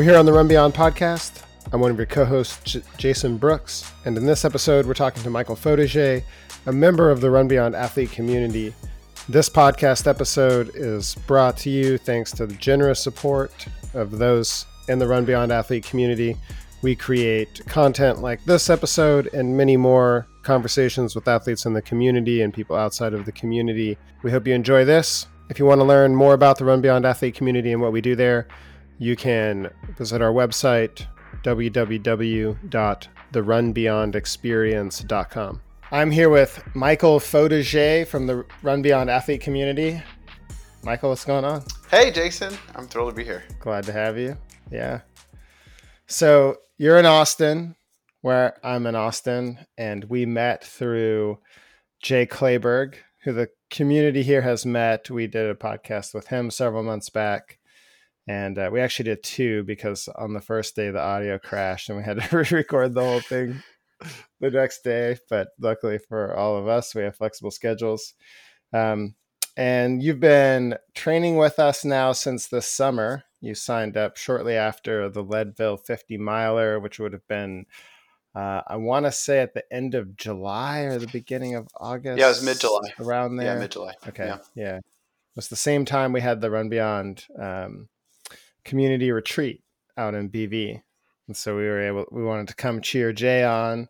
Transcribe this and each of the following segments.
We're here on the Run Beyond podcast. I'm one of your co hosts, J- Jason Brooks, and in this episode, we're talking to Michael Fotiger, a member of the Run Beyond athlete community. This podcast episode is brought to you thanks to the generous support of those in the Run Beyond athlete community. We create content like this episode and many more conversations with athletes in the community and people outside of the community. We hope you enjoy this. If you want to learn more about the Run Beyond athlete community and what we do there, you can visit our website, www.therunbeyondexperience.com. I'm here with Michael Fotiger from the Run Beyond athlete community. Michael, what's going on? Hey, Jason. I'm thrilled to be here. Glad to have you. Yeah. So you're in Austin, where I'm in Austin, and we met through Jay Clayberg, who the community here has met. We did a podcast with him several months back and uh, we actually did two because on the first day the audio crashed and we had to re-record the whole thing the next day but luckily for all of us we have flexible schedules um, and you've been training with us now since this summer you signed up shortly after the leadville 50 miler which would have been uh, I want to say at the end of July or the beginning of August. Yeah, it was mid July. Around there. Yeah, mid July. Okay. Yeah. yeah. It was the same time we had the Run Beyond um, community retreat out in BV. And so we were able, we wanted to come cheer Jay on,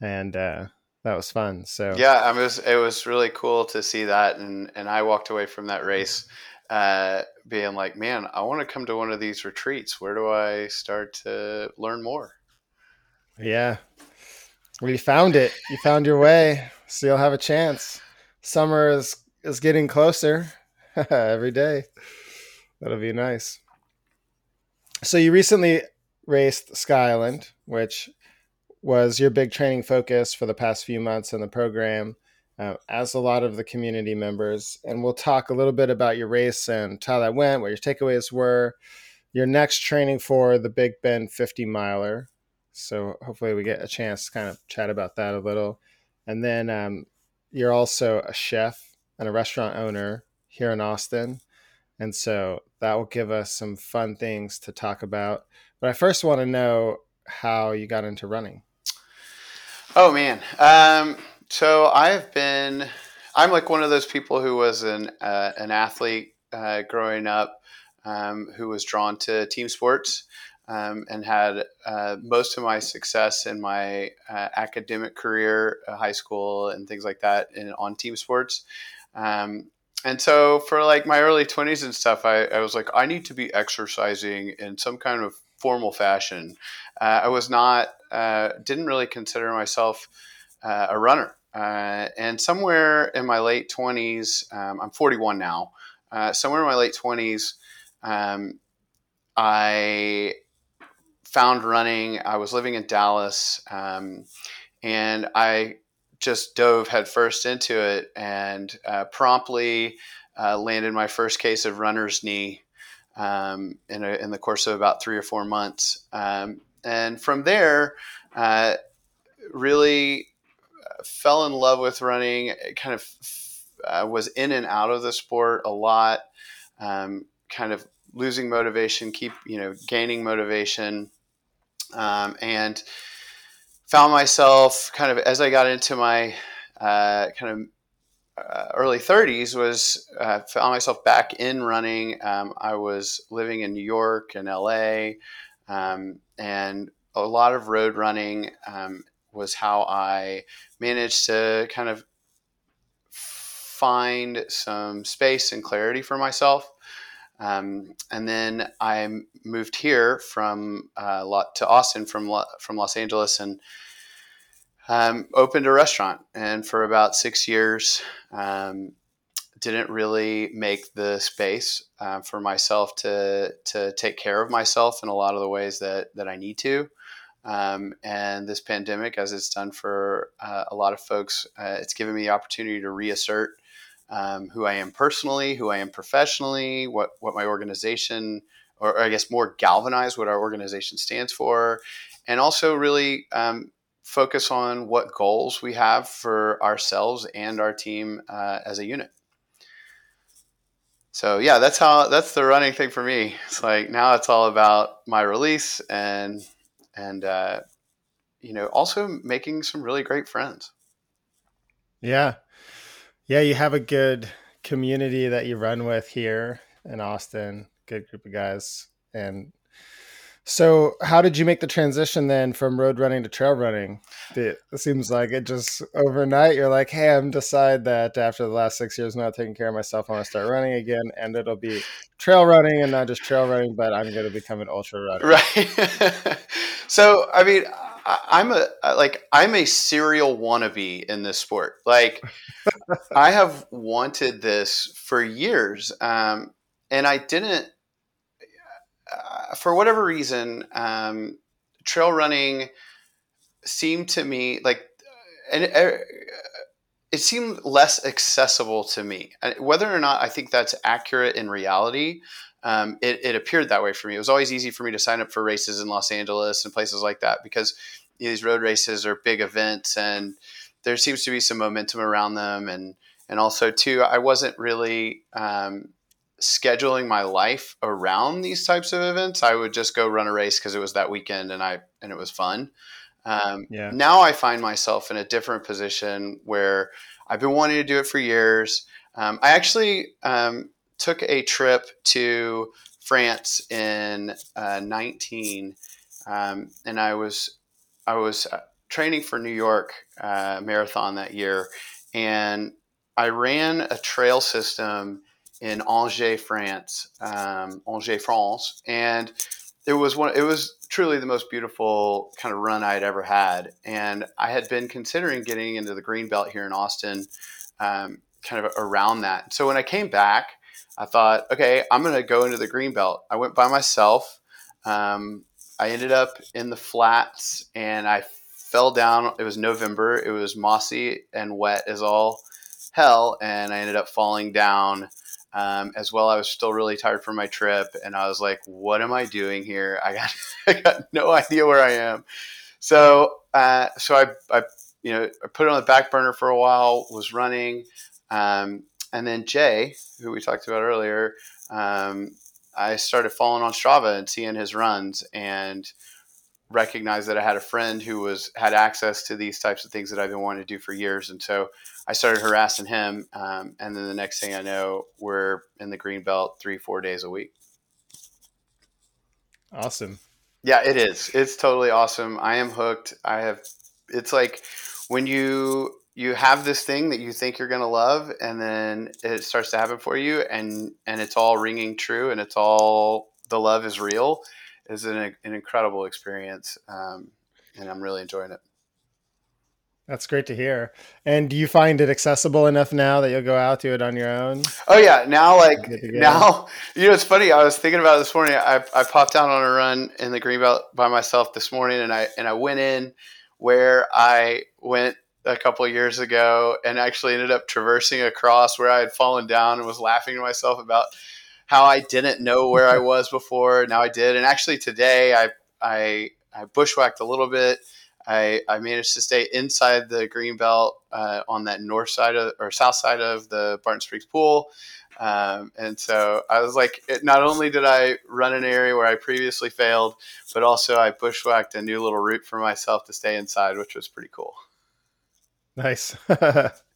and uh, that was fun. So yeah, I it was it was really cool to see that, and and I walked away from that race uh, being like, man, I want to come to one of these retreats. Where do I start to learn more? Yeah, well, you found it. You found your way. So you'll have a chance. Summer is is getting closer every day. That'll be nice. So you recently raced Sky Island, which was your big training focus for the past few months in the program, uh, as a lot of the community members. And we'll talk a little bit about your race and how that went, what your takeaways were, your next training for the Big Bend 50 miler. So hopefully we get a chance to kind of chat about that a little. And then um, you're also a chef and a restaurant owner here in Austin. And so that will give us some fun things to talk about. But I first want to know how you got into running. Oh man, um, so I've been. I'm like one of those people who was an uh, an athlete uh, growing up, um, who was drawn to team sports. Um, and had uh, most of my success in my uh, academic career, uh, high school, and things like that, in, on team sports. Um, and so for like my early 20s and stuff I, I, was like i need to be exercising in some kind of formal fashion. Uh, i was not uh, didn't really consider myself uh, a runner. Uh, and somewhere in my late 20s um, i'm 41 now uh, somewhere in my late 20s um, i found running. I was living in dallas um, and i just dove headfirst into it and uh, promptly uh, landed my first case of runner's knee um, in, a, in, the course of about three or four months. Um, and from there, uh, really uh, fell in love with running, kind of uh, was in and out of the sport a lot, um, kind of losing motivation, keep, you know, gaining motivation. Um, and found myself kind of as I got into my uh, kind of uh, early 30s was uh, found myself back in running. Um, I was living in New York and LA, um, and a lot of road running um, was how I managed to kind of find some space and clarity for myself. Um, and then I moved here from uh, lot to Austin from from Los Angeles and um, opened a restaurant. And for about six years, um, didn't really make the space uh, for myself to to take care of myself in a lot of the ways that that I need to. Um, and this pandemic, as it's done for uh, a lot of folks, uh, it's given me the opportunity to reassert um, who I am personally, who I am professionally, what what my organization, or, or I guess more galvanize what our organization stands for, and also really um, focus on what goals we have for ourselves and our team uh, as a unit. so yeah, that's how that's the running thing for me. It's like now it's all about my release and and uh, you know also making some really great friends. Yeah, yeah, you have a good community that you run with here in Austin. Good group of guys, and so, how did you make the transition then from road running to trail running? It seems like it just overnight. You're like, "Hey, I'm decide that after the last six years not taking care of myself, I want to start running again, and it'll be trail running and not just trail running, but I'm going to become an ultra runner." Right. so, I mean, I, am a like I'm a serial wannabe in this sport. Like, I have wanted this for years, um, and I didn't uh, for whatever reason, um, trail running seemed to me like, and it, uh, it seemed less accessible to me. Whether or not I think that's accurate in reality, um, it, it, appeared that way for me. It was always easy for me to sign up for races in Los Angeles and places like that because these road races are big events and there seems to be some momentum around them. And, and also, too, I wasn't really um, scheduling my life around these types of events. I would just go run a race because it was that weekend and I and it was fun. Um, yeah. Now I find myself in a different position where I've been wanting to do it for years. Um, I actually um, took a trip to France in uh, 19, um, and I was I was uh, training for New York uh, marathon that year, and I ran a trail system in Angers, France, um, Angers, France, and it was one. It was truly the most beautiful kind of run I had ever had, and I had been considering getting into the green belt here in Austin, um, kind of around that. So when I came back, I thought, okay, I'm going to go into the green belt. I went by myself. Um, I ended up in the flats, and I fell down. It was November. It was mossy and wet as all hell, and I ended up falling down um, as well. I was still really tired from my trip, and I was like, "What am I doing here? I got I got no idea where I am." So uh, so I, I you know I put it on the back burner for a while. Was running, um, and then Jay, who we talked about earlier, um, I started following on Strava and seeing his runs and recognized that I had a friend who was had access to these types of things that I've been wanting to do for years, and so I started harassing him, um, and then the next thing I know, we're in the green belt three, four days a week. Awesome. Yeah, it is. It's totally awesome. I am hooked. I have. It's like when you you have this thing that you think you're going to love, and then it starts to happen for you, and and it's all ringing true, and it's all the love is real. Is an, an incredible experience, um, and I'm really enjoying it. That's great to hear. And do you find it accessible enough now that you'll go out to it on your own? Oh yeah, now like now, you know, it's funny. I was thinking about it this morning. I, I popped out on a run in the greenbelt by myself this morning, and I and I went in where I went a couple years ago, and actually ended up traversing across where I had fallen down, and was laughing to myself about how I didn't know where I was before. Now I did, and actually today I I I bushwhacked a little bit I, I managed to stay inside the green belt uh, on that north side of or south side of the Barton Springs pool. Um, and so I was like, it, not only did I run an area where I previously failed, but also I bushwhacked a new little route for myself to stay inside, which was pretty cool. Nice.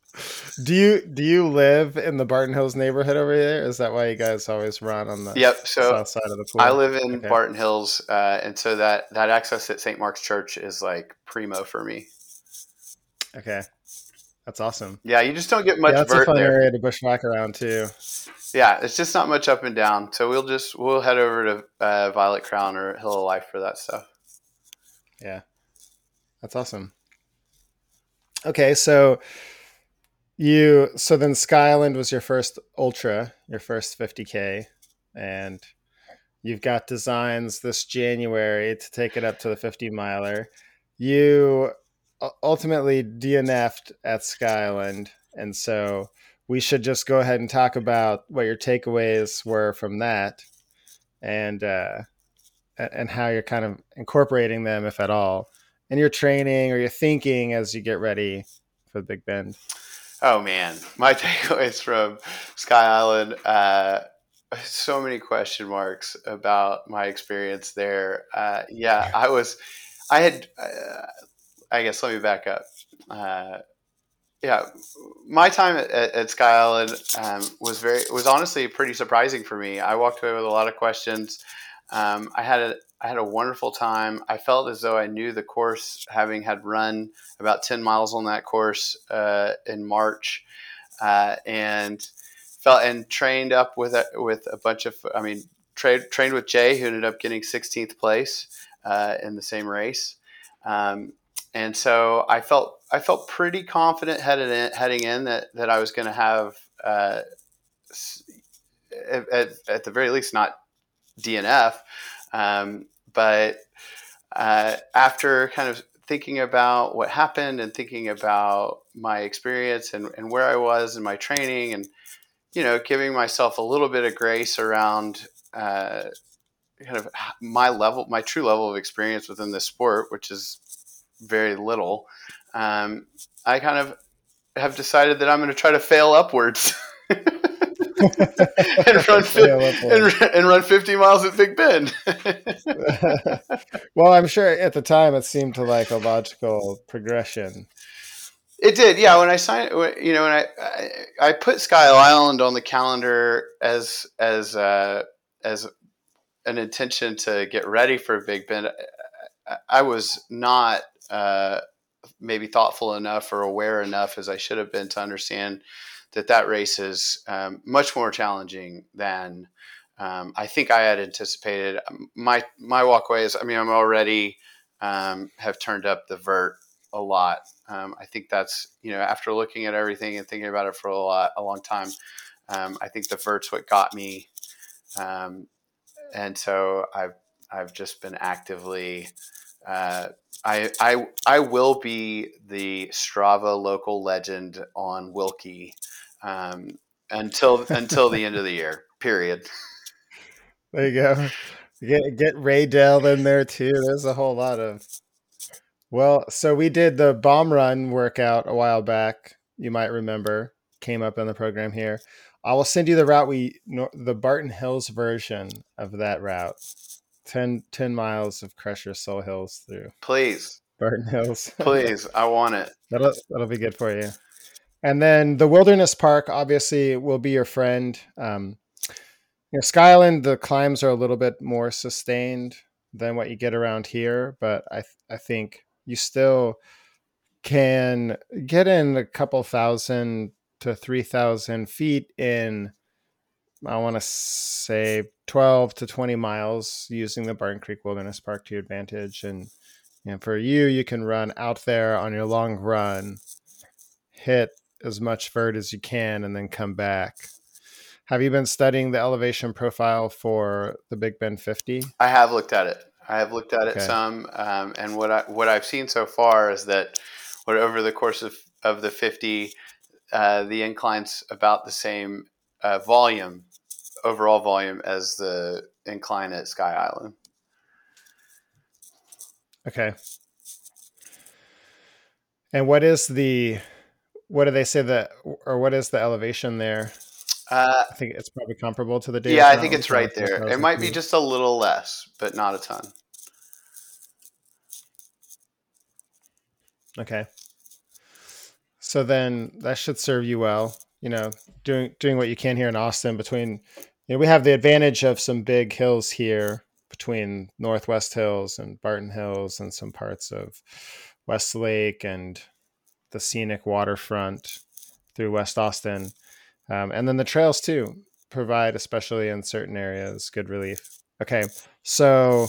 do you do you live in the Barton Hills neighborhood over there? Is that why you guys always run on the yep? So south side of the pool. I live in okay. Barton Hills, uh, and so that that access at St. Mark's Church is like primo for me. Okay, that's awesome. Yeah, you just don't get much. Yeah, that's a fun there. area to bushwhack around too. Yeah, it's just not much up and down. So we'll just we'll head over to uh, Violet Crown or Hill of Life for that stuff. Yeah, that's awesome. Okay, so you so then Sky Island was your first ultra, your first 50k, and you've got designs this January to take it up to the 50 miler. You ultimately DNF'd at Sky Island, and so we should just go ahead and talk about what your takeaways were from that, and uh, and how you're kind of incorporating them, if at all, in your training or your thinking as you get ready for the Big Bend. Oh man, my takeaways from Sky Island. Uh, so many question marks about my experience there. Uh, yeah, I was. I had. Uh, I guess let me back up. Uh, yeah, my time at, at Sky Island um, was very was honestly pretty surprising for me. I walked away with a lot of questions. Um, I had a I had a wonderful time. I felt as though I knew the course, having had run about ten miles on that course uh, in March, uh, and felt and trained up with a, with a bunch of. I mean, tra- trained with Jay, who ended up getting 16th place uh, in the same race. Um, and so I felt I felt pretty confident headed in, heading in that that I was going to have uh, at, at, the very least not DNF, um, but uh, after kind of thinking about what happened and thinking about my experience and, and where I was in my training and you know giving myself a little bit of grace around uh, kind of my level my true level of experience within this sport which is very little, um, I kind of have decided that I'm going to try to fail upwards. and, run fi- and, and, run 50 miles at Big Bend. well, I'm sure at the time it seemed to like a logical progression. It did, yeah. When I signed, you know, when I, I, I put Sky Island on the calendar as as uh, as an intention to get ready for Big Bend, I was not uh, maybe thoughtful enough or aware enough as I should have been to understand that that race is um, much more challenging than um, I think I had anticipated. Um, my my walkways. I mean, I'm already um, have turned up the vert a lot. Um, I think that's you know after looking at everything and thinking about it for a lot a long time. Um, I think the vert's what got me, and so I've I've just been actively uh, I, I I will be the Strava local legend on Wilkie um, until until the end of the year. Period. There you go. Get get Ray Dell in there too. There's a whole lot of. Well, so we did the bomb run workout a while back. You might remember came up in the program here. I will send you the route we the Barton Hills version of that route. 10, 10 miles of Crusher Soul Hills through. Please. Barton Hills. Please. I want it. That'll that'll be good for you. And then the Wilderness Park obviously will be your friend. Um, you know, Sky Island, the climbs are a little bit more sustained than what you get around here, but I I think you still can get in a couple thousand to three thousand feet in I want to say 12 to 20 miles using the Barton Creek Wilderness Park to your advantage. And, and for you, you can run out there on your long run, hit as much vert as you can, and then come back. Have you been studying the elevation profile for the Big Bend 50? I have looked at it. I have looked at it some, um, and what I what I've seen so far is that what over the course of, of the 50, uh, the incline's about the same uh, volume overall volume as the incline at Sky Island. Okay. And what is the what do they say that or what is the elevation there? Uh, I think it's probably comparable to the data. Yeah, I think it's right there. It might be just a little less, but not a ton. Okay. So then that should serve you well. You know, doing doing what you can here in Austin between you know, we have the advantage of some big hills here between Northwest Hills and Barton Hills and some parts of Westlake and the scenic waterfront through West Austin. Um, and then the trails too provide, especially in certain areas, good relief. Okay, so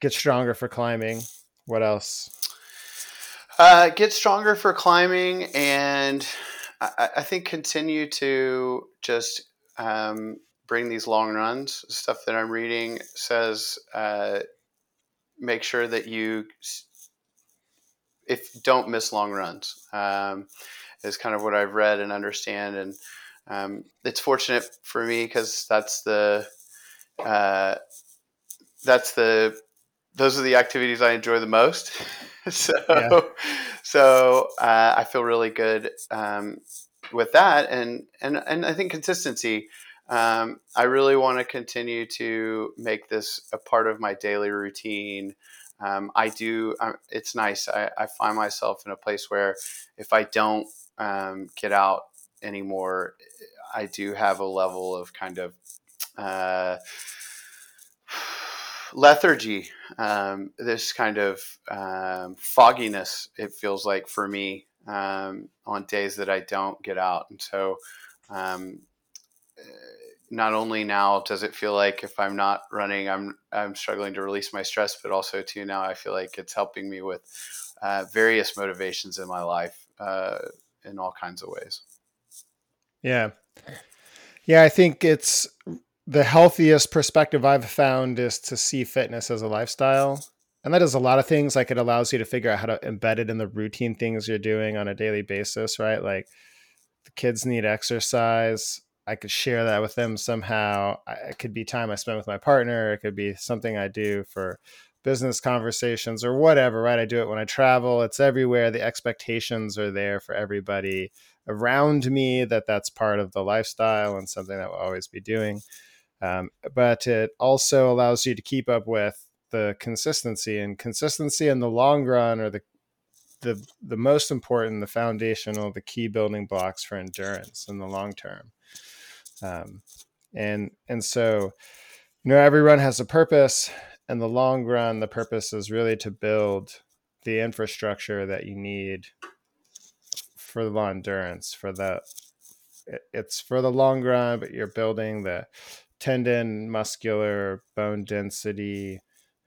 get stronger for climbing. What else? Uh, get stronger for climbing, and I, I think continue to just um, bring these long runs. Stuff that I'm reading says uh, make sure that you if don't miss long runs. Um, is kind of what I've read and understand, and um, it's fortunate for me because that's the uh, that's the those are the activities I enjoy the most. so, yeah. so uh, I feel really good um, with that, and and and I think consistency. Um, I really want to continue to make this a part of my daily routine. Um, I do. Uh, it's nice. I, I, find myself in a place where if I don't um, get out anymore, I do have a level of kind of uh, lethargy, um, this kind of um, fogginess, it feels like for me um, on days that I don't get out. And so, um, not only now does it feel like if I'm not running, I'm I'm struggling to release my stress, but also too now I feel like it's helping me with uh, various motivations in my life uh, in all kinds of ways. Yeah, yeah, I think it's the healthiest perspective I've found is to see fitness as a lifestyle. And that does a lot of things. Like it allows you to figure out how to embed it in the routine things you're doing on a daily basis, right? Like the kids need exercise. I could share that with them somehow. It could be time I spend with my partner. It could be something I do for business conversations or whatever, right? I do it when I travel. It's everywhere. The expectations are there for everybody around me that that's part of the lifestyle and something that we'll always be doing. Um, but it also allows you to keep up with the consistency and consistency in the long run are the the the most important, the foundational, the key building blocks for endurance in the long term. Um, and and so, you know, every run has a purpose. In the long run, the purpose is really to build the infrastructure that you need for the long endurance. For the, it's for the long run, but you're building the tendon, muscular, bone density,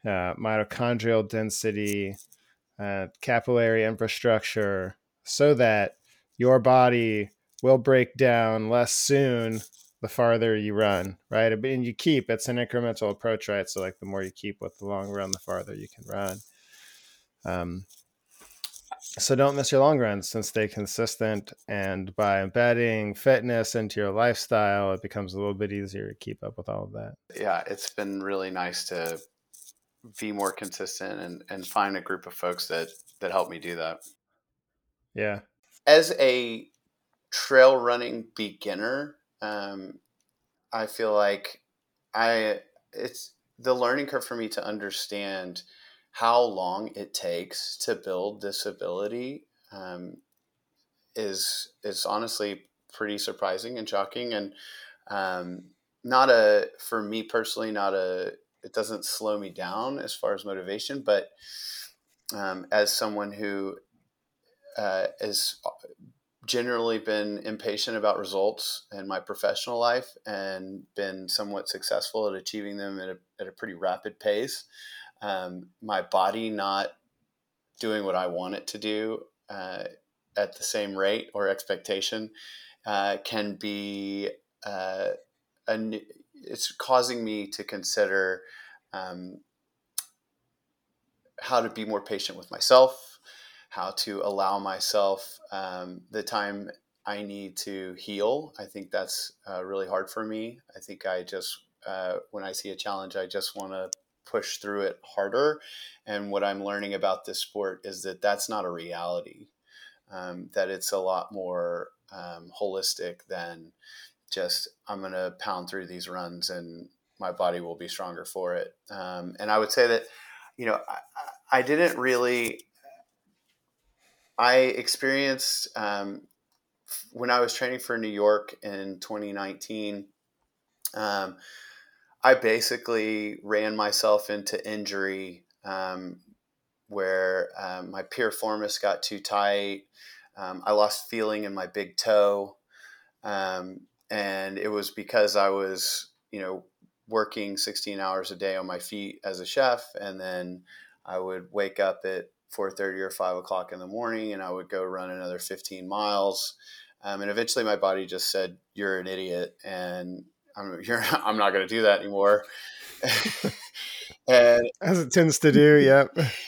uh, mitochondrial density, uh, capillary infrastructure, so that your body will break down less soon the farther you run, right? And you keep it's an incremental approach, right? So like the more you keep with the long run, the farther you can run. Um, so don't miss your long runs and stay consistent. And by embedding fitness into your lifestyle, it becomes a little bit easier to keep up with all of that. Yeah, it's been really nice to be more consistent and, and find a group of folks that that help me do that. Yeah. As a trail running beginner, um, I feel like I it's the learning curve for me to understand how long it takes to build this ability um, is is honestly pretty surprising and shocking. And um, not a for me personally not a it doesn't slow me down as far as motivation but um, as someone who uh, has generally been impatient about results in my professional life and been somewhat successful at achieving them at a, at a pretty rapid pace. Um, my body not doing what I want it to do uh, at the same rate or expectation uh, can be uh, a, it's causing me to consider um, how to be more patient with myself, how to allow myself um, the time I need to heal. I think that's uh, really hard for me. I think I just, uh, when I see a challenge, I just want to push through it harder. And what I'm learning about this sport is that that's not a reality, um, that it's a lot more um, holistic than just I'm going to pound through these runs and my body will be stronger for it. Um, and I would say that, you know, I, I didn't really, I experienced um, when I was training for New York in 2019. Um, I basically ran myself into injury um, where um, my piriformis got too tight. Um, I lost feeling in my big toe. Um, and it was because I was, you know, working 16 hours a day on my feet as a chef. And then I would wake up at 4.30 or 5 o'clock in the morning and I would go run another 15 miles. Um, and eventually my body just said, you're an idiot. And I'm, I'm not going to do that anymore. and as it tends to do, yeah.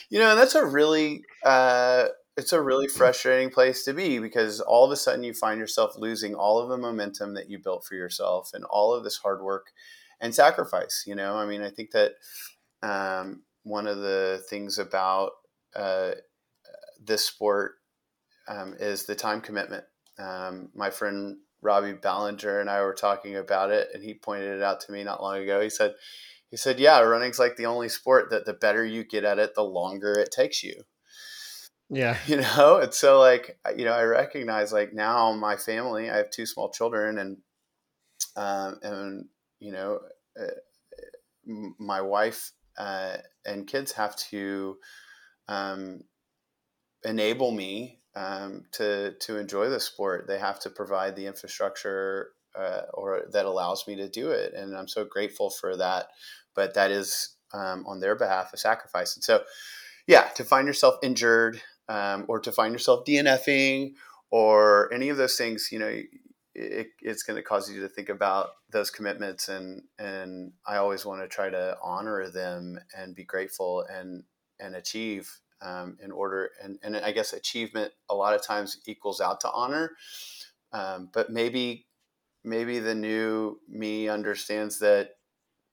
You know, that's a really, uh, it's a really frustrating place to be because all of a sudden you find yourself losing all of the momentum that you built for yourself and all of this hard work and sacrifice. You know, I mean, I think that um, one of the things about uh, this sport um, is the time commitment. Um, my friend Robbie Ballinger and I were talking about it, and he pointed it out to me not long ago. He said, "He said, yeah, running's like the only sport that the better you get at it, the longer it takes you." Yeah, you know, and so like you know, I recognize like now my family, I have two small children, and um, and you know, uh, my wife uh, and kids have to um, enable me um, to to enjoy the sport. They have to provide the infrastructure uh, or that allows me to do it, and I'm so grateful for that. But that is um, on their behalf a sacrifice, and so yeah, to find yourself injured um, or to find yourself DNFing or any of those things, you know, it, it's going to cause you to think about those commitments and and I always want to try to honor them and be grateful and and achieve um, in order and, and I guess achievement a lot of times equals out to honor um, but maybe maybe the new me understands that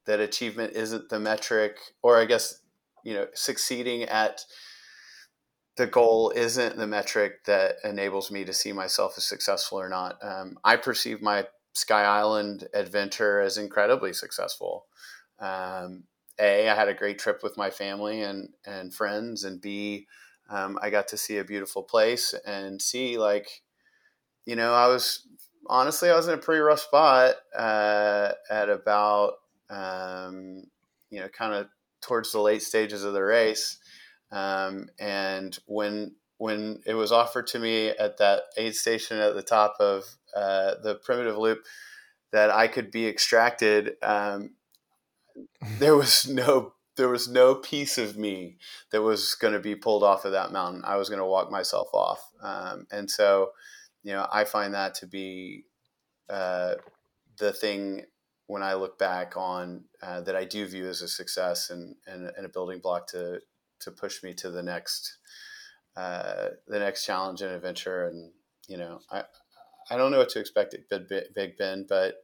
that achievement isn't the metric or I guess you know succeeding at the goal isn't the metric that enables me to see myself as successful or not. Um, I perceive my Sky Island adventure as incredibly successful. Um, a, I had a great trip with my family and and friends, and B, um, I got to see a beautiful place, and C, like, you know, I was honestly I was in a pretty rough spot uh, at about um, you know kind of towards the late stages of the race um, and when when it was offered to me at that aid station at the top of uh, the primitive loop that I could be extracted, um, there was no there was no piece of me that was going to be pulled off of that mountain. I was going to walk myself off, um, and so you know I find that to be uh, the thing when I look back on uh, that I do view as a success and, and, and a building block to to push me to the next uh, the next challenge and adventure. And you know, I I don't know what to expect at Big, Bend, but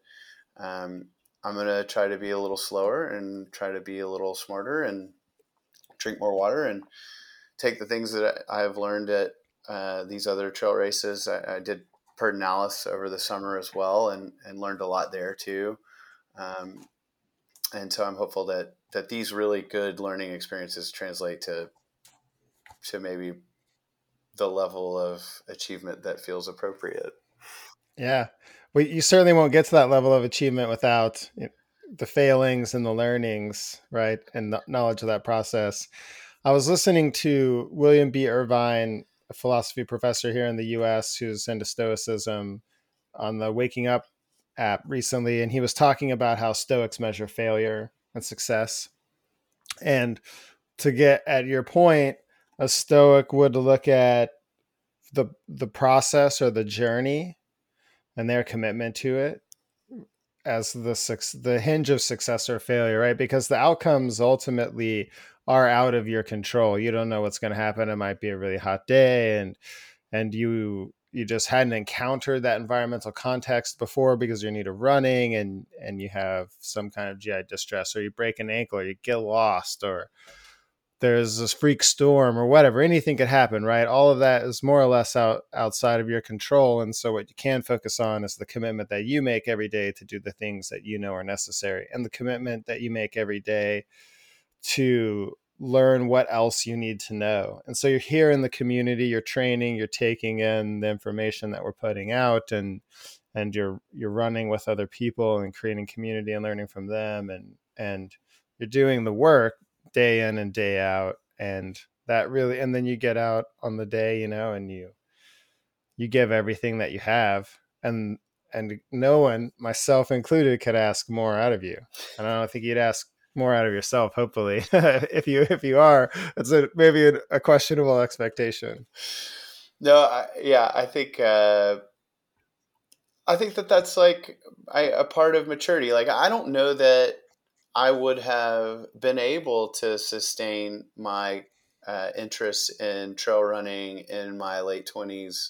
um, I'm gonna try to be a little slower and try to be a little smarter and drink more water and take the things that I've learned at uh, these other trail races. I, I, did Pedernales over the summer as well, and and learned a lot there too. Um, and so I'm hopeful that that these really good learning experiences translate to to maybe the level of achievement that feels appropriate. Yeah. Well, you certainly won't get to that level of achievement without the failings and the learnings, right? And the knowledge of that process. I was listening to William B. Irvine, a philosophy professor here in the US who's into Stoicism on the Waking Up app recently, and he was talking about how Stoics measure failure and success. And to get at your point, a Stoic would look at the the process or the journey and their commitment to it as the the hinge of success or failure, right? Because the outcomes ultimately are out of your control. You don't know what's going to happen. It might be a really hot day, and and you you just hadn't encountered that environmental context before because you're new to running and and you have some kind of GI distress or you break an ankle or you get lost or there's this freak storm or whatever anything could happen right all of that is more or less out outside of your control and so what you can focus on is the commitment that you make every day to do the things that you know are necessary and the commitment that you make every day to learn what else you need to know. And so you're here in the community, you're training, you're taking in the information that we're putting out and and you're you're running with other people and creating community and learning from them and and you're doing the work day in and day out and that really and then you get out on the day, you know, and you you give everything that you have and and no one, myself included, could ask more out of you. And I don't think you'd ask more out of yourself hopefully if you if you are. It's a maybe a, a questionable expectation. No I, yeah i think uh i think that that's like I, a part of maturity. Like i don't know that i would have been able to sustain my uh, interest in trail running in my late 20s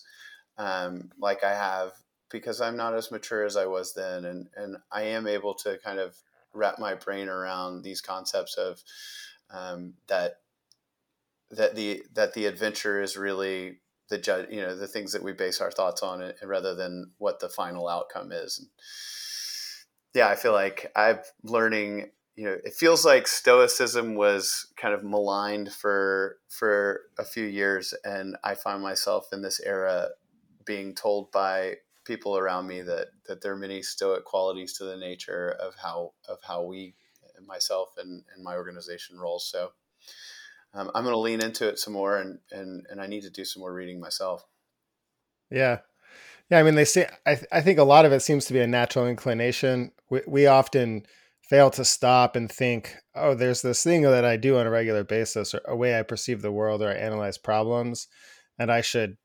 um, like i have because i'm not as mature as i was then and and i am able to kind of wrap my brain around these concepts of um, that that the that the adventure is really the judge you know the things that we base our thoughts on it, rather than what the final outcome is yeah i feel like i'm learning you know it feels like stoicism was kind of maligned for for a few years and i find myself in this era being told by people around me that that there are many stoic qualities to the nature of how of how we myself and, and my organization rolls so um, I'm going to lean into it some more, and and and I need to do some more reading myself. Yeah, yeah. I mean, they say I th- I think a lot of it seems to be a natural inclination. We we often fail to stop and think, oh, there's this thing that I do on a regular basis, or a way I perceive the world, or I analyze problems, and I should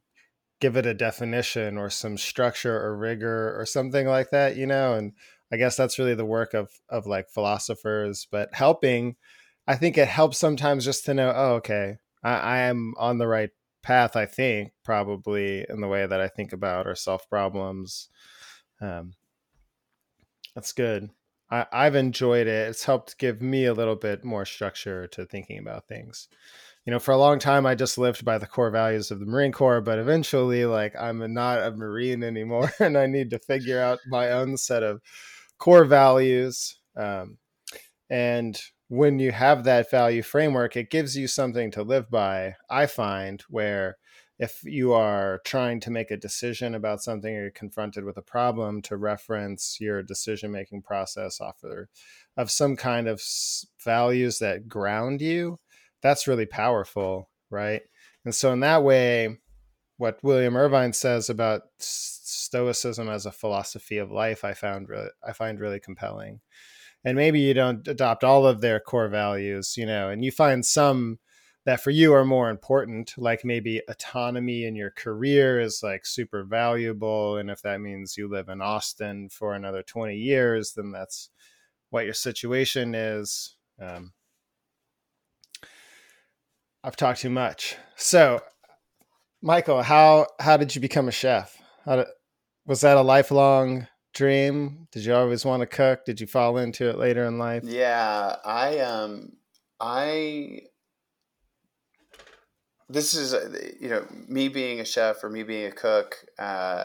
give it a definition or some structure or rigor or something like that, you know. And I guess that's really the work of of like philosophers, but helping I think it helps sometimes just to know, oh, okay, I, I am on the right path. I think probably in the way that I think about or solve problems. Um, that's good. I, I've enjoyed it. It's helped give me a little bit more structure to thinking about things. You know, for a long time, I just lived by the core values of the Marine Corps, but eventually, like, I'm not a Marine anymore, and I need to figure out my own set of core values. Um, and when you have that value framework, it gives you something to live by. I find where if you are trying to make a decision about something or you're confronted with a problem, to reference your decision making process off of, some kind of values that ground you, that's really powerful, right? And so, in that way, what William Irvine says about stoicism as a philosophy of life, I found I find really compelling and maybe you don't adopt all of their core values you know and you find some that for you are more important like maybe autonomy in your career is like super valuable and if that means you live in austin for another 20 years then that's what your situation is. Um, i've talked too much. So michael how how did you become a chef? How did, was that a lifelong dream? Did you always want to cook? Did you fall into it later in life? Yeah, I um I this is uh, you know me being a chef or me being a cook uh,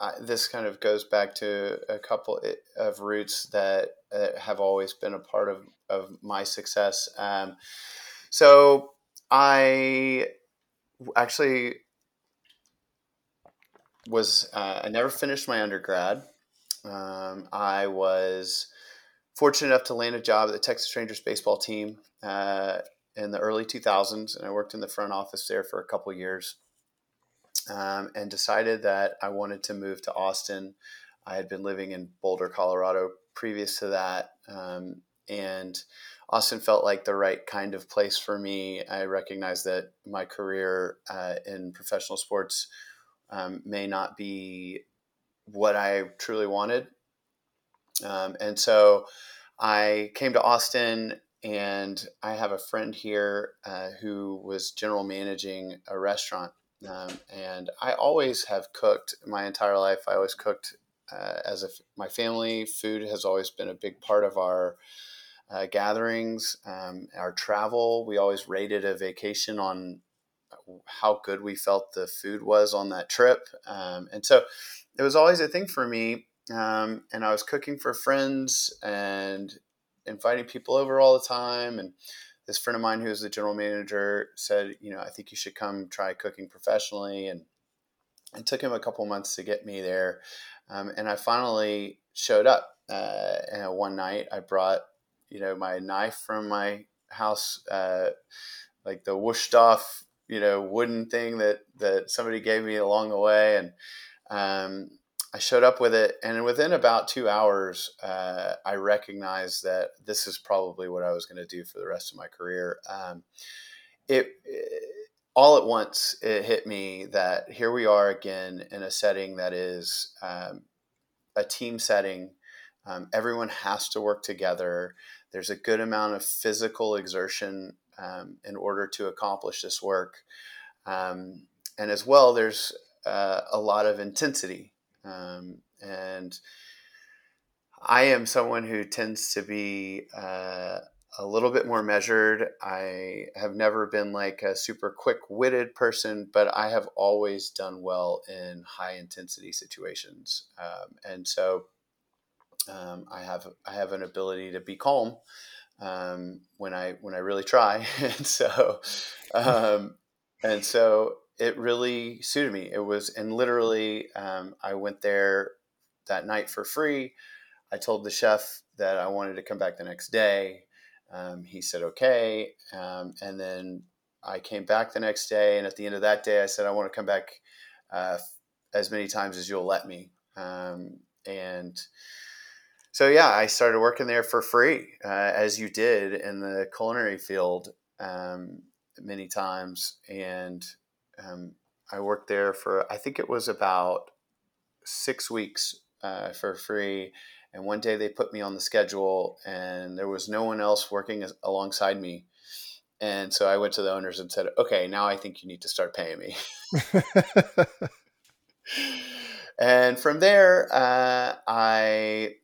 I, this kind of goes back to a couple of roots that have always been a part of, of my success um, so i actually was uh, I never finished my undergrad. Um, I was fortunate enough to land a job at the Texas Rangers baseball team uh, in the early 2000s, and I worked in the front office there for a couple years. Um, and decided that I wanted to move to Austin. I had been living in Boulder, Colorado previous to that, um, and Austin felt like the right kind of place for me. I recognized that my career uh, in professional sports um, may not be what I truly wanted. Um, and so I came to Austin, and I have a friend here uh, who was general managing a restaurant. Um, and I always have cooked my entire life. I always cooked uh, as if my family. Food has always been a big part of our uh, gatherings, um, our travel. We always rated a vacation on how good we felt the food was on that trip. Um, and so it was always a thing for me. Um, and I was cooking for friends and inviting people over all the time. And this friend of mine who was the general manager said, you know, I think you should come try cooking professionally. And it took him a couple months to get me there. Um, and I finally showed up. Uh, and one night I brought, you know, my knife from my house, uh, like the whooshed off you know wooden thing that that somebody gave me along the way, and um, I showed up with it. And within about two hours, uh, I recognized that this is probably what I was going to do for the rest of my career. Um, it, it all at once it hit me that here we are again in a setting that is um, a team setting. Um, everyone has to work together. There's a good amount of physical exertion um, in order to accomplish this work. Um, and as well, there's uh, a lot of intensity. Um, and I am someone who tends to be uh, a little bit more measured. I have never been like a super quick witted person, but I have always done well in high intensity situations. Um, and so um, I have I have an ability to be calm um, when I when I really try. and so um, and so it really suited me. It was and literally um, I went there that night for free. I told the chef that I wanted to come back the next day. Um, he said, okay. Um, and then I came back the next day. And at the end of that day, I said, I want to come back uh, as many times as you'll let me. Um, and so, yeah, I started working there for free, uh, as you did in the culinary field um, many times. And um, I worked there for, I think it was about six weeks uh, for free and one day they put me on the schedule, and there was no one else working as, alongside me. And so I went to the owners and said, "Okay, now I think you need to start paying me." and from there, uh, I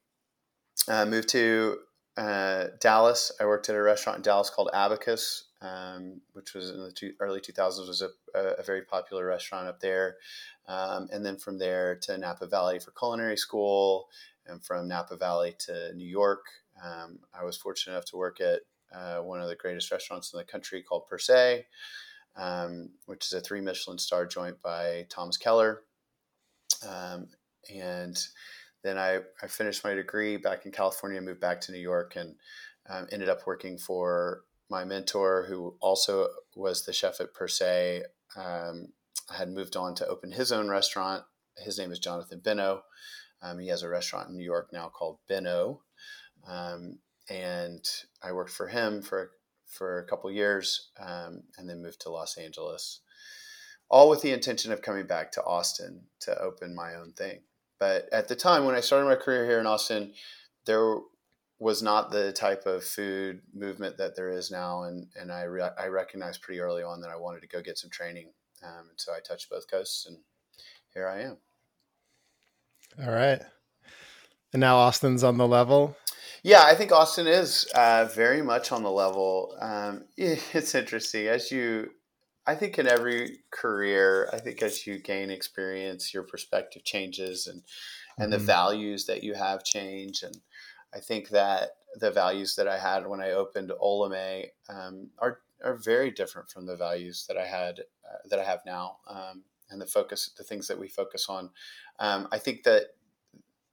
uh, moved to uh, Dallas. I worked at a restaurant in Dallas called Abacus, um, which was in the two, early 2000s. was a, a, very popular restaurant up there. Um, and then from there to Napa Valley for culinary school, and from Napa Valley to New York. Um, I was fortunate enough to work at uh, one of the greatest restaurants in the country called Per Se, um, which is a three Michelin star joint by Thomas Keller. Um, and then I, I finished my degree back in California, moved back to New York, and um, ended up working for my mentor, who also was the chef at Per Se. Um, had moved on to open his own restaurant. His name is Jonathan Benno. Um, he has a restaurant in New York now called Benno, um, and I worked for him for for a couple years, um, and then moved to Los Angeles, all with the intention of coming back to Austin to open my own thing. But at the time when I started my career here in Austin, there was not the type of food movement that there is now, and and I re- I recognized pretty early on that I wanted to go get some training, um, and so I touched both coasts, and here I am. All right. And now Austin's on the level. Yeah, I think Austin is uh, very much on the level. Um, it's interesting as you. I think in every career, I think as you gain experience, your perspective changes, and and mm-hmm. the values that you have change. And I think that the values that I had when I opened Ola um, are are very different from the values that I had uh, that I have now. Um, and the focus, the things that we focus on. Um, I think that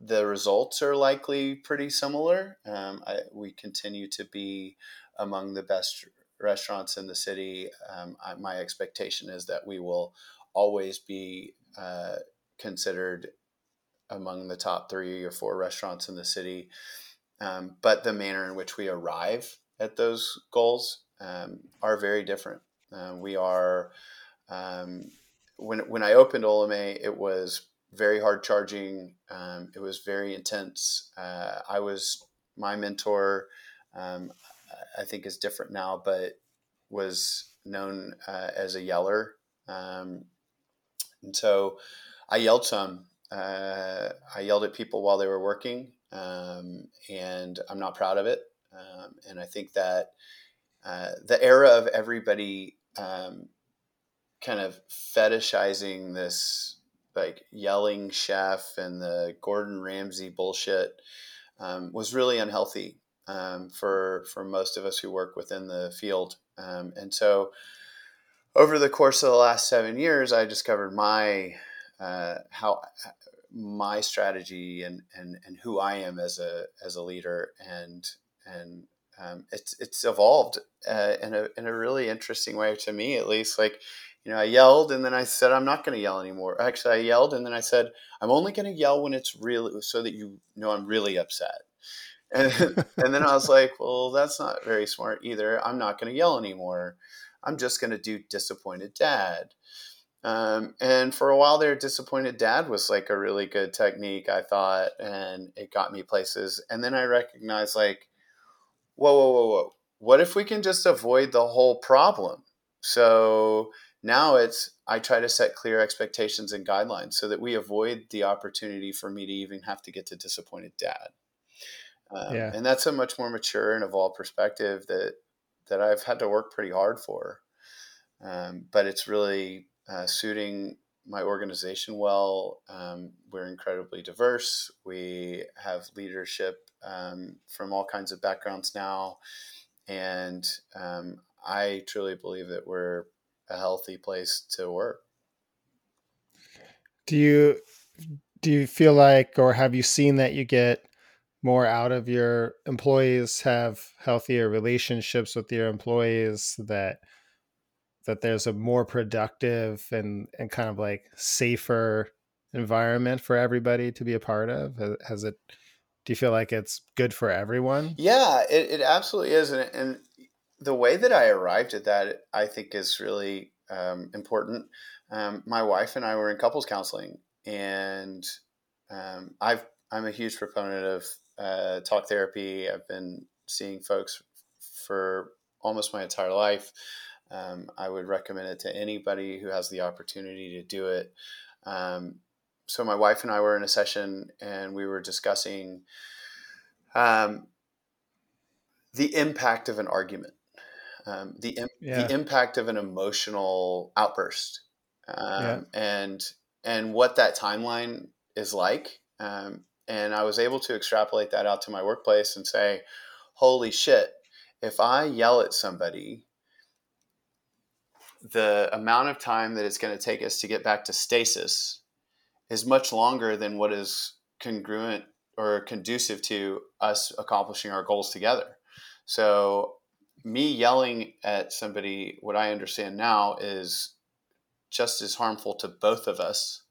the results are likely pretty similar. Um, I, we continue to be among the best restaurants in the city. Um, I, my expectation is that we will always be uh, considered among the top three or four restaurants in the city. Um, but the manner in which we arrive at those goals um, are very different. Uh, we are um, when when I opened Olamaie, it was very hard charging. Um, it was very intense. Uh, I was my mentor. Um, I think is different now, but was known uh, as a yeller, um, and so I yelled some. Uh, I yelled at people while they were working, um, and I'm not proud of it. Um, and I think that uh, the era of everybody um, kind of fetishizing this like yelling chef and the Gordon Ramsay bullshit um, was really unhealthy um, for for most of us who work within the field. Um, and so, over the course of the last seven years, I discovered my uh, how my strategy and, and and who I am as a as a leader and and um, it's it's evolved uh, in a in a really interesting way to me at least like you know, I yelled and then I said, I'm not going to yell anymore. Actually, I yelled and then I said, I'm only going to yell when it's really so that you know I'm really upset. And, and then I was like, well, that's not very smart either. I'm not going to yell anymore. I'm just going to do disappointed dad. Um, and for a while there, disappointed dad was like a really good technique, I thought, and it got me places. And then I recognized, like, whoa, whoa, whoa, whoa. What if we can just avoid the whole problem? So now it's I try to set clear expectations and guidelines so that we avoid the opportunity for me to even have to get to disappointed dad. Um, yeah. and that's a much more mature and evolved perspective that that I've had to work pretty hard for. Um, but it's really uh, suiting my organization well. Um, we're incredibly diverse. We have leadership um, from all kinds of backgrounds now, and um, I truly believe that we're a healthy place to work. Do you do you feel like, or have you seen that you get more out of your employees, have healthier relationships with your employees, that that there's a more productive and and kind of like safer environment for everybody to be a part of? Has it? Do you feel like it's good for everyone? Yeah, it, it absolutely is, and, and the way that I arrived at that, I think, is really um, important. Um, my wife and I were in couples counseling, and um, I've I'm a huge proponent of uh, talk therapy. I've been seeing folks for almost my entire life. Um, I would recommend it to anybody who has the opportunity to do it. Um, so my wife and I were in a session, and we were discussing um, the impact of an argument um, the yeah. the impact of an emotional outburst, um, yeah. and and what that timeline is like. Um, and I was able to extrapolate that out to my workplace and say, "Holy shit! If I yell at somebody." The amount of time that it's going to take us to get back to stasis is much longer than what is congruent or conducive to us accomplishing our goals together. So me yelling at somebody, what I understand now is just as harmful to both of us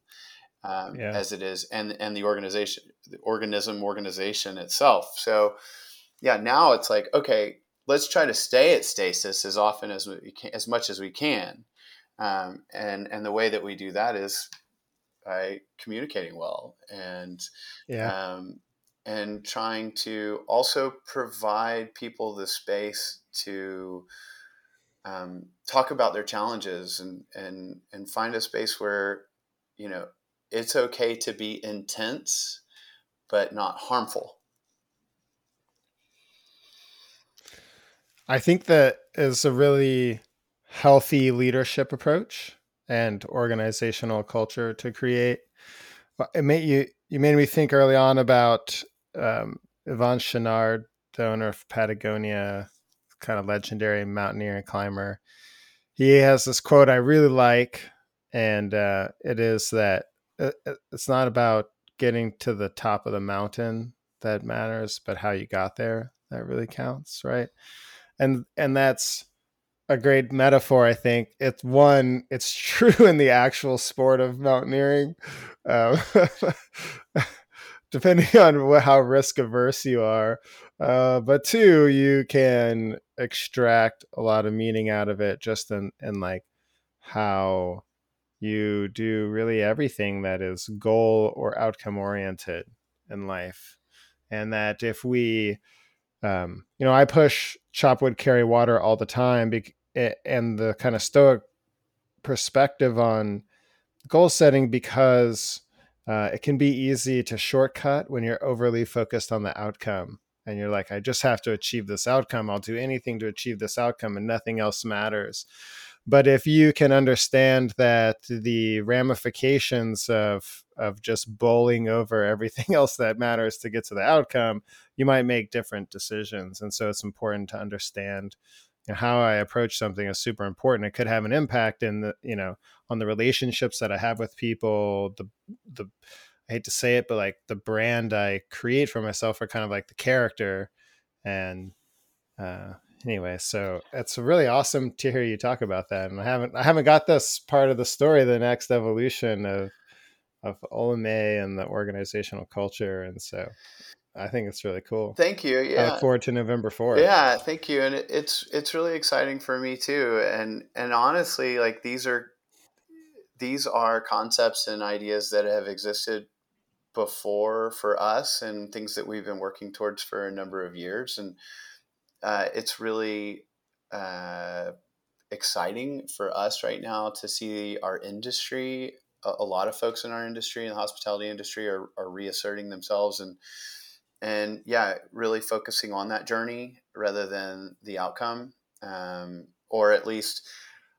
um, yeah. as it is, and and the organization, the organism, organization itself. So, yeah, now it's like okay, let's try to stay at stasis as often as we can, as much as we can, um, and and the way that we do that is by communicating well and yeah. Um, and trying to also provide people the space to um, talk about their challenges and, and, and find a space where, you know, it's okay to be intense, but not harmful. I think that is a really healthy leadership approach and organizational culture to create. It made you you made me think early on about um, Yvon Chouinard, the owner of Patagonia, kind of legendary mountaineer and climber. He has this quote I really like, and uh, it is that it's not about getting to the top of the mountain that matters, but how you got there that really counts, right? And and that's a great metaphor. I think it's one. It's true in the actual sport of mountaineering. Um, depending on how risk averse you are. Uh, but two, you can extract a lot of meaning out of it just in, in like how you do really everything that is goal or outcome oriented in life. And that if we, um, you know, I push chop wood, carry water all the time, be- and the kind of stoic perspective on goal setting because uh, it can be easy to shortcut when you're overly focused on the outcome and you're like i just have to achieve this outcome i'll do anything to achieve this outcome and nothing else matters but if you can understand that the ramifications of of just bowling over everything else that matters to get to the outcome you might make different decisions and so it's important to understand how I approach something is super important. It could have an impact in the, you know, on the relationships that I have with people, the, the, I hate to say it, but like the brand I create for myself are kind of like the character. And, uh, anyway, so it's really awesome to hear you talk about that. And I haven't, I haven't got this part of the story, the next evolution of, of Olamaie and the organizational culture. And so I think it's really cool. Thank you. Yeah. I look forward to November 4th. Yeah, thank you. And it's it's really exciting for me too. And and honestly, like these are these are concepts and ideas that have existed before for us and things that we've been working towards for a number of years. And uh, it's really uh, exciting for us right now to see our industry. A, a lot of folks in our industry, in the hospitality industry, are, are reasserting themselves and and yeah, really focusing on that journey rather than the outcome, um, or at least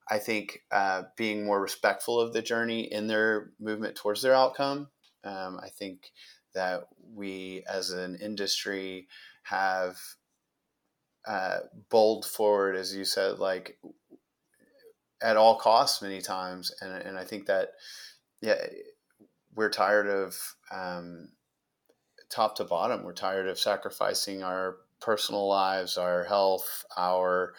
I think uh, being more respectful of the journey in their movement towards their outcome. Um, I think that we as an industry have uh, bold forward, as you said, like at all costs many times. And, and I think that, yeah, we're tired of um, top to bottom. We're tired of sacrificing our personal lives, our health, our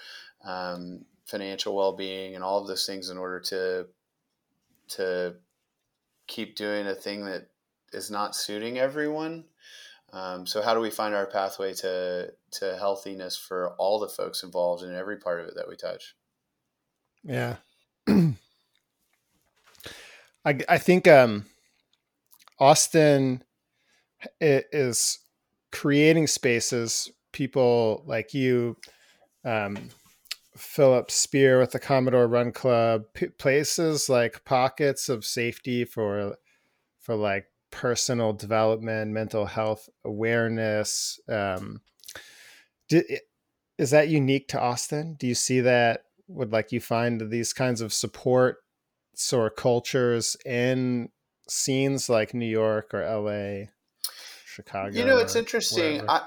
um, financial well-being, and all of those things in order to to keep doing a thing that is not suiting everyone. Um, so how do we find our pathway to to healthiness for all the folks involved in every part of it that we touch? Yeah. I I think um Austin is creating spaces people like you um Philip Spear with the Commodore Run Club, p- places like pockets of safety for for like personal development, mental health awareness. Um, is that unique to Austin? Do you see that? Would like you find these kinds of support of cultures in scenes like New York or LA, Chicago? You know, it's interesting. I,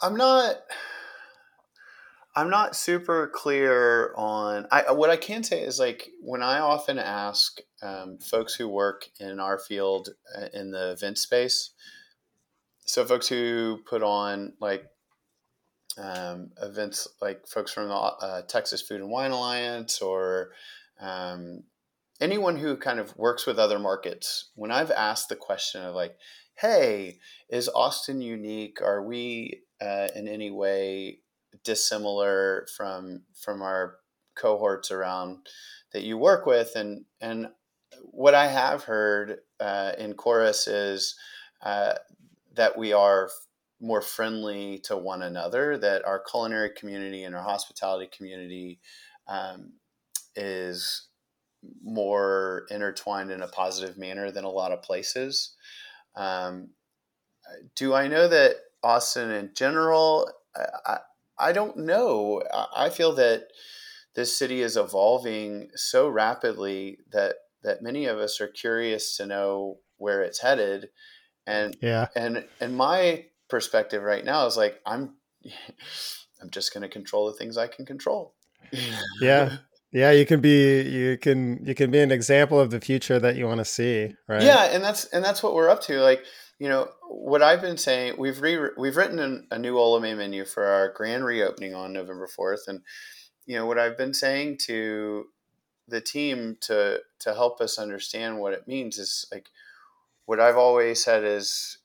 I'm not. I'm not super clear on. I what I can say is like when I often ask um, folks who work in our field uh, in the event space, so folks who put on like um, events like folks from the uh, Texas Food and Wine Alliance or um, anyone who kind of works with other markets. When I've asked the question of like, "Hey, is Austin unique? Are we uh, in any way?" Dissimilar from from our cohorts around that you work with. And and what I have heard uh, in chorus is uh, that we are more friendly to one another that our culinary community and our hospitality community um, is more intertwined in a positive manner than a lot of places. Um, do I know that Austin in general I don't know. I feel that this city is evolving so rapidly that that many of us are curious to know where it's headed. And yeah, and and my perspective right now is like I'm I'm just going to control the things I can control. yeah. Yeah, you can be you can you can be an example of the future that you want to see, right? Yeah, and that's and that's what we're up to. Like you know what I've been saying. We've re- we've written a new Olamaie menu for our grand reopening on November fourth, and you know what I've been saying to the team to to help us understand what it means is like what I've always said is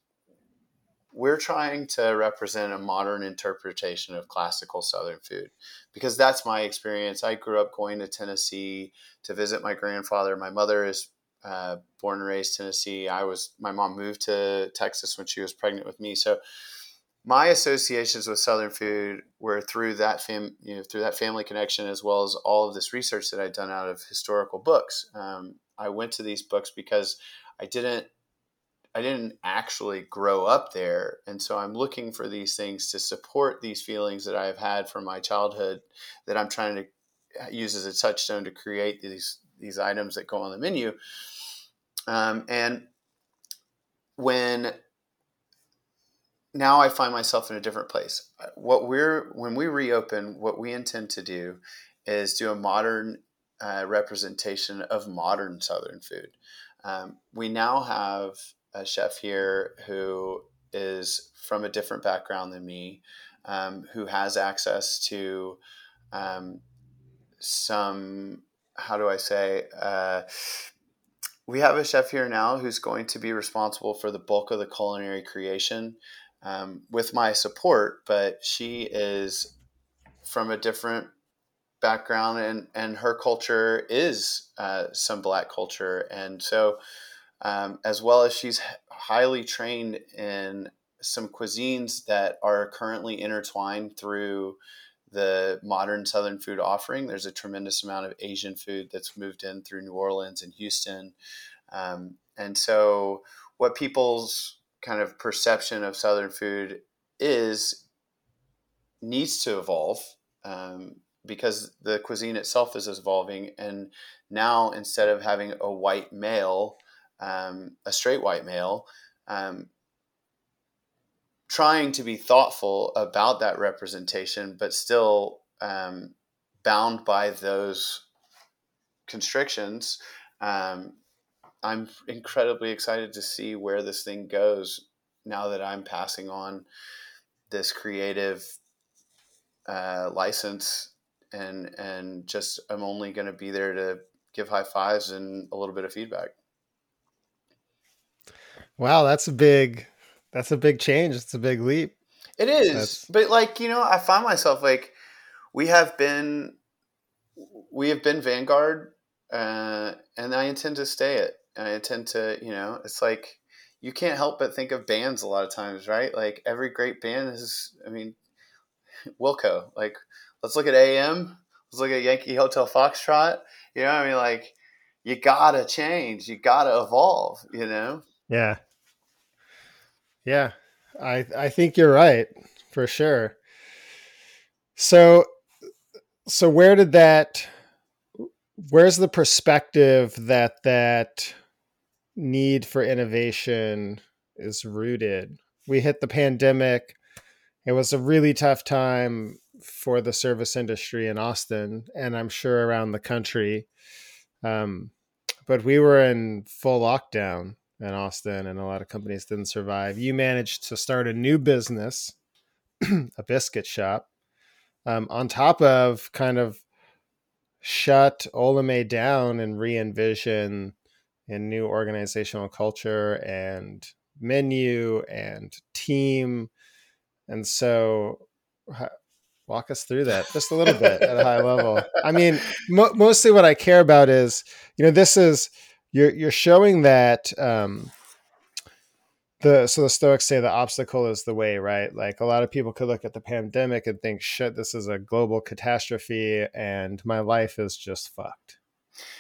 we're trying to represent a modern interpretation of classical Southern food because that's my experience. I grew up going to Tennessee to visit my grandfather. My mother is uh, born and raised Tennessee. I was my mom moved to Texas when she was pregnant with me, so my associations with Southern food were through that fam, you know, through that family connection, as well as all of this research that I'd done out of historical books. Um, I went to these books because I didn't, I didn't actually grow up there, and so I'm looking for these things to support these feelings that I've had from my childhood, that I'm trying to use as a touchstone to create these these items that go on the menu. Um, and when now I find myself in a different place. What we're when we reopen, what we intend to do is do a modern uh, representation of modern Southern food. Um, we now have a chef here who is from a different background than me, um, who has access to um, some how do I say? Uh, we have a chef here now who's going to be responsible for the bulk of the culinary creation um, with my support, but she is from a different background and, and her culture is uh, some black culture. And so, um, as well as she's highly trained in some cuisines that are currently intertwined through the modern Southern food offering. There's a tremendous amount of Asian food that's moved in through New Orleans and Houston. Um, and so, what people's kind of perception of Southern food is needs to evolve um, because the cuisine itself is evolving. And now instead of having a white male, um, a straight white male, um, trying to be thoughtful about that representation, but still um, bound by those constrictions. Um, I'm incredibly excited to see where this thing goes now that I'm passing on this creative uh, license and and just I'm only going to be there to give high fives and a little bit of feedback. Wow, that's a big that's a big change. It's a big leap. It is. That's... But like, you know, I find myself like we have been we have been Vanguard uh, and I intend to stay it. I intend to, you know, it's like you can't help but think of bands a lot of times, right? Like every great band is I mean Wilco. Like let's look at AM, let's look at Yankee Hotel Foxtrot. You know, I mean like you gotta change, you gotta evolve, you know? Yeah. Yeah, I I think you're right for sure. So so where did that where's the perspective that that need for innovation is rooted? We hit the pandemic. It was a really tough time for the service industry in Austin and I'm sure around the country. Um, but we were in full lockdown in Austin, and a lot of companies didn't survive. You managed to start a new business, a biscuit shop, um, on top of kind of shut Olamaie down and re envision a new organizational culture and menu and team. And so, walk us through that just a little bit at a high level. I mean, mo- mostly what I care about is, you know, this is you're you're showing that um, the so the Stoics say the obstacle is the way, right? Like a lot of people could look at the pandemic and think, shit, this is a global catastrophe, and my life is just fucked.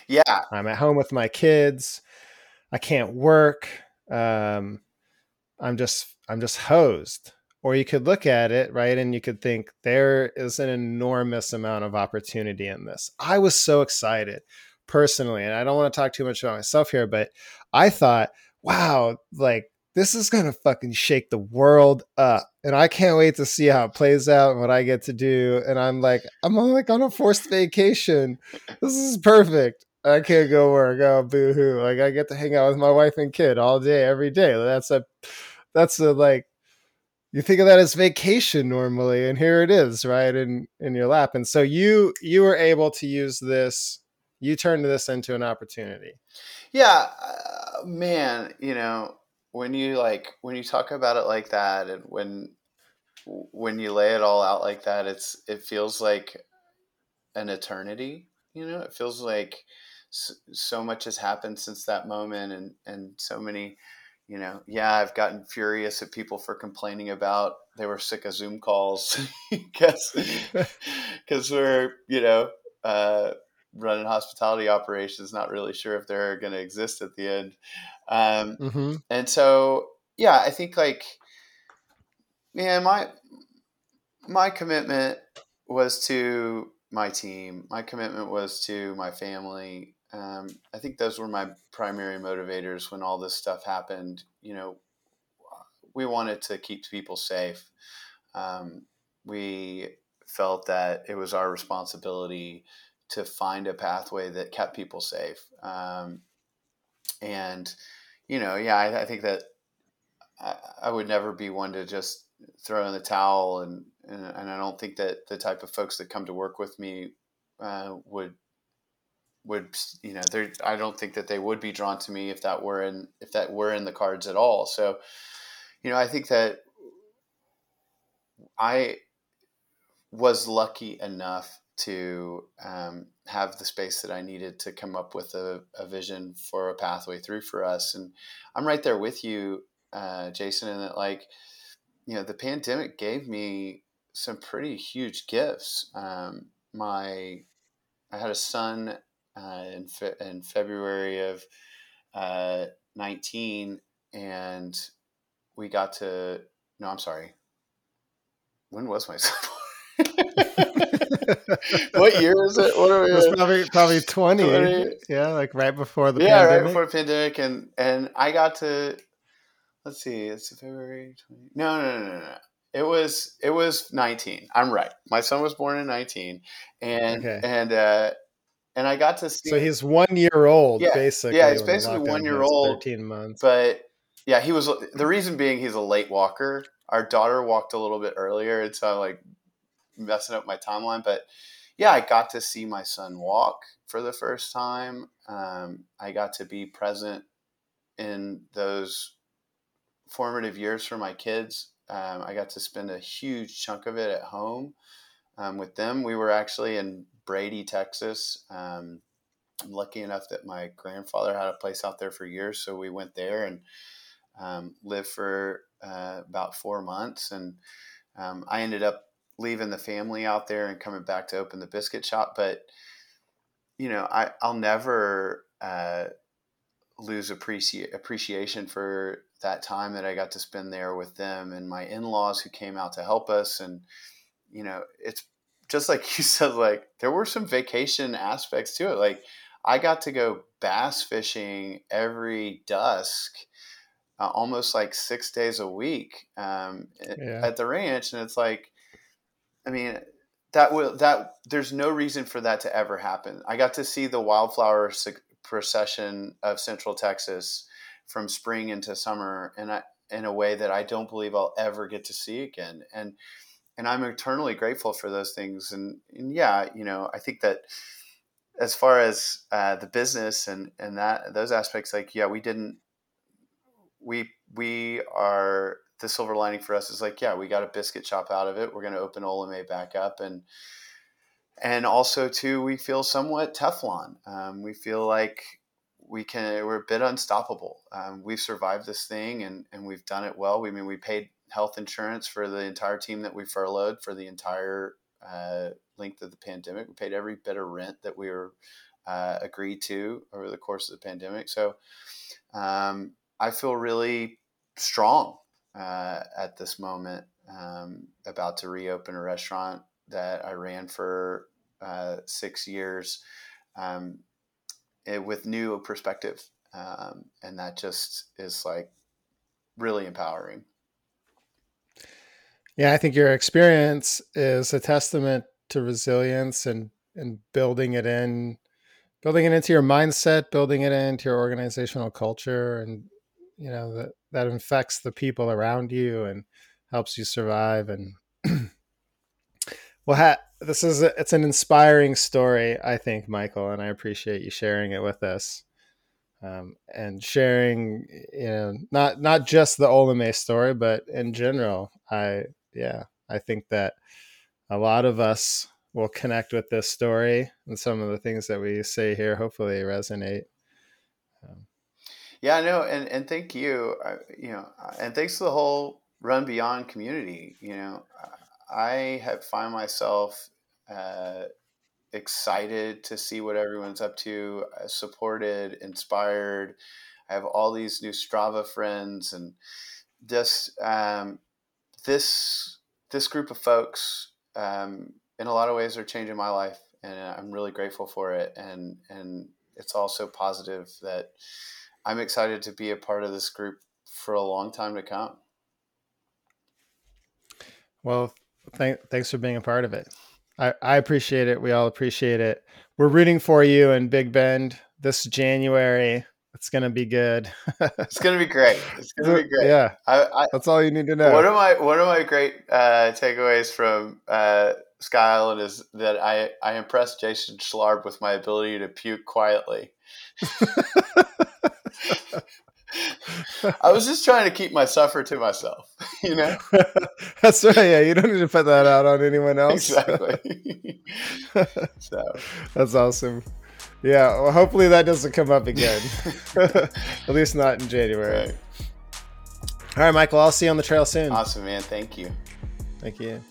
Yeah, I'm at home with my kids. I can't work. Um, I'm just I'm just hosed. Or you could look at it, right, and you could think there is an enormous amount of opportunity in this. I was so excited personally, and I don't want to talk too much about myself here, but I thought, wow, like this is gonna fucking shake the world up. And I can't wait to see how it plays out and what I get to do. And I'm like, I'm on like on a forced vacation. This is perfect. I can't go work. Oh, boo hoo. Like I get to hang out with my wife and kid all day, every day. That's a that's a like you think of that as vacation normally, and here it is, right in in your lap. And so you you were able to use this you turned this into an opportunity. Yeah, uh, man, you know, when you like when you talk about it like that and when when you lay it all out like that, it's it feels like an eternity, you know? It feels like so much has happened since that moment and and so many you know, yeah, I've gotten furious at people for complaining about they were sick of Zoom calls because because we're you know uh, running hospitality operations, not really sure if they're going to exist at the end. Um, mm-hmm. And so, yeah, I think like, man, my my commitment was to my team. My commitment was to my family. Um, I think those were my primary motivators when all this stuff happened. You know, we wanted to keep people safe. Um, we felt that it was our responsibility to find a pathway that kept people safe. Um, and, you know, yeah, I, I think that I, I, would never be one to just throw in the towel. And, and, and, I don't think that the type of folks that come to work with me uh, would, would, you know, I don't think that they would be drawn to me if that were in, if that were in the cards at all. So, you know, I think that I was lucky enough to um, have the space that I needed to come up with a, a, vision for a pathway through for us. And I'm right there with you, uh, Jason, in that like, you know, the pandemic gave me some pretty huge gifts. Um, my, I had a son uh, in, fe- in February of uh, 19 and we got to no, I'm sorry. When was my son what year is it? What are we? It was probably probably 20. 20. Yeah, like right before the pandemic. yeah, right before the pandemic, and and I got to let's see, it's February 20. No, no, no, no, no. It was it was 19. I'm right. My son was born in 19, and Okay. and uh, and I got to see. So he's one year old, Yeah, basically. yeah, he's basically one year old, 13 months. but yeah, he was. The reason being, he's a late walker. Our daughter walked a little bit earlier, and so like messing up my timeline. But yeah, I got to see my son walk for the first time. Um, I got to be present in those formative years for my kids. Um, I got to spend a huge chunk of it at home um, with them. We were actually in Brady, Texas. Um, I'm lucky enough that my grandfather had a place out there for years, so we went there and um, lived for uh, about four months. And um, I ended up leaving the family out there and coming back to open the biscuit shop. But you know, I I'll never uh, lose appreci- appreciation for that time that I got to spend there with them and my in-laws who came out to help us. And you know, it's just like you said, like there were some vacation aspects to it. Like I got to go bass fishing every dusk, uh, almost like six days a week um, Yeah. at the ranch, and it's like, I mean, that will that there's no reason for that to ever happen. I got to see the wildflower procession of Central Texas from spring into summer, and I, in a way that I don't believe I'll ever get to see again, and and I'm eternally grateful for those things. And, and yeah, you know, I think that as far as uh, the business and and that those aspects, like yeah, we didn't we we are the silver lining for us is like yeah, we got a biscuit shop out of it. We're going to open Olamaie back up and. And also, too, we feel somewhat Teflon. Um, we feel like we can. We're a bit unstoppable. Um, we've survived this thing, and and we've done it well. We I mean we paid health insurance for the entire team that we furloughed for the entire uh, length of the pandemic. We paid every bit of rent that we were uh, agreed to over the course of the pandemic. So um, I feel really strong uh, at this moment um, about to reopen a restaurant that I ran for uh, six years um, it, with new perspective. Um, and that just is like really empowering. Yeah, I think your experience is a testament to resilience and and building it in, building it into your mindset, building it into your organizational culture, and you know that that infects the people around you and helps you survive. And well, ha- this is a, it's an inspiring story, I think, Michael, and I appreciate you sharing it with us. Um, and sharing, you know, not not just the Olamaie story, but in general, I yeah, I think that a lot of us will connect with this story and some of the things that we say here hopefully resonate. Um, Yeah, no, and and thank you, uh, you know, and thanks to the whole Run Beyond community. You know, I have find myself uh, excited to see what everyone's up to, uh, supported, inspired. I have all these new Strava friends, and just um, this this group of folks, um, in a lot of ways, are changing my life, and I'm really grateful for it. And and it's also positive that I'm excited to be a part of this group for a long time to come. Well, th- thanks for being a part of it. I, I appreciate it. We all appreciate it. We're rooting for you in Big Bend this January. It's gonna be good. It's gonna be great. It's gonna be great. Yeah, I, I, that's all you need to know. one of my one of my great uh, takeaways from uh, Sky Island is that I I impressed Jason Schlarb with my ability to puke quietly. I was just trying to keep my suffer to myself, you know. That's right. Yeah, you don't need to put that out on anyone else. Exactly. so That's awesome. Yeah, well, hopefully that doesn't come up again. At least not in January. right. All right, Michael, I'll see you on the trail soon. awesome, man. Thank you. Thank you.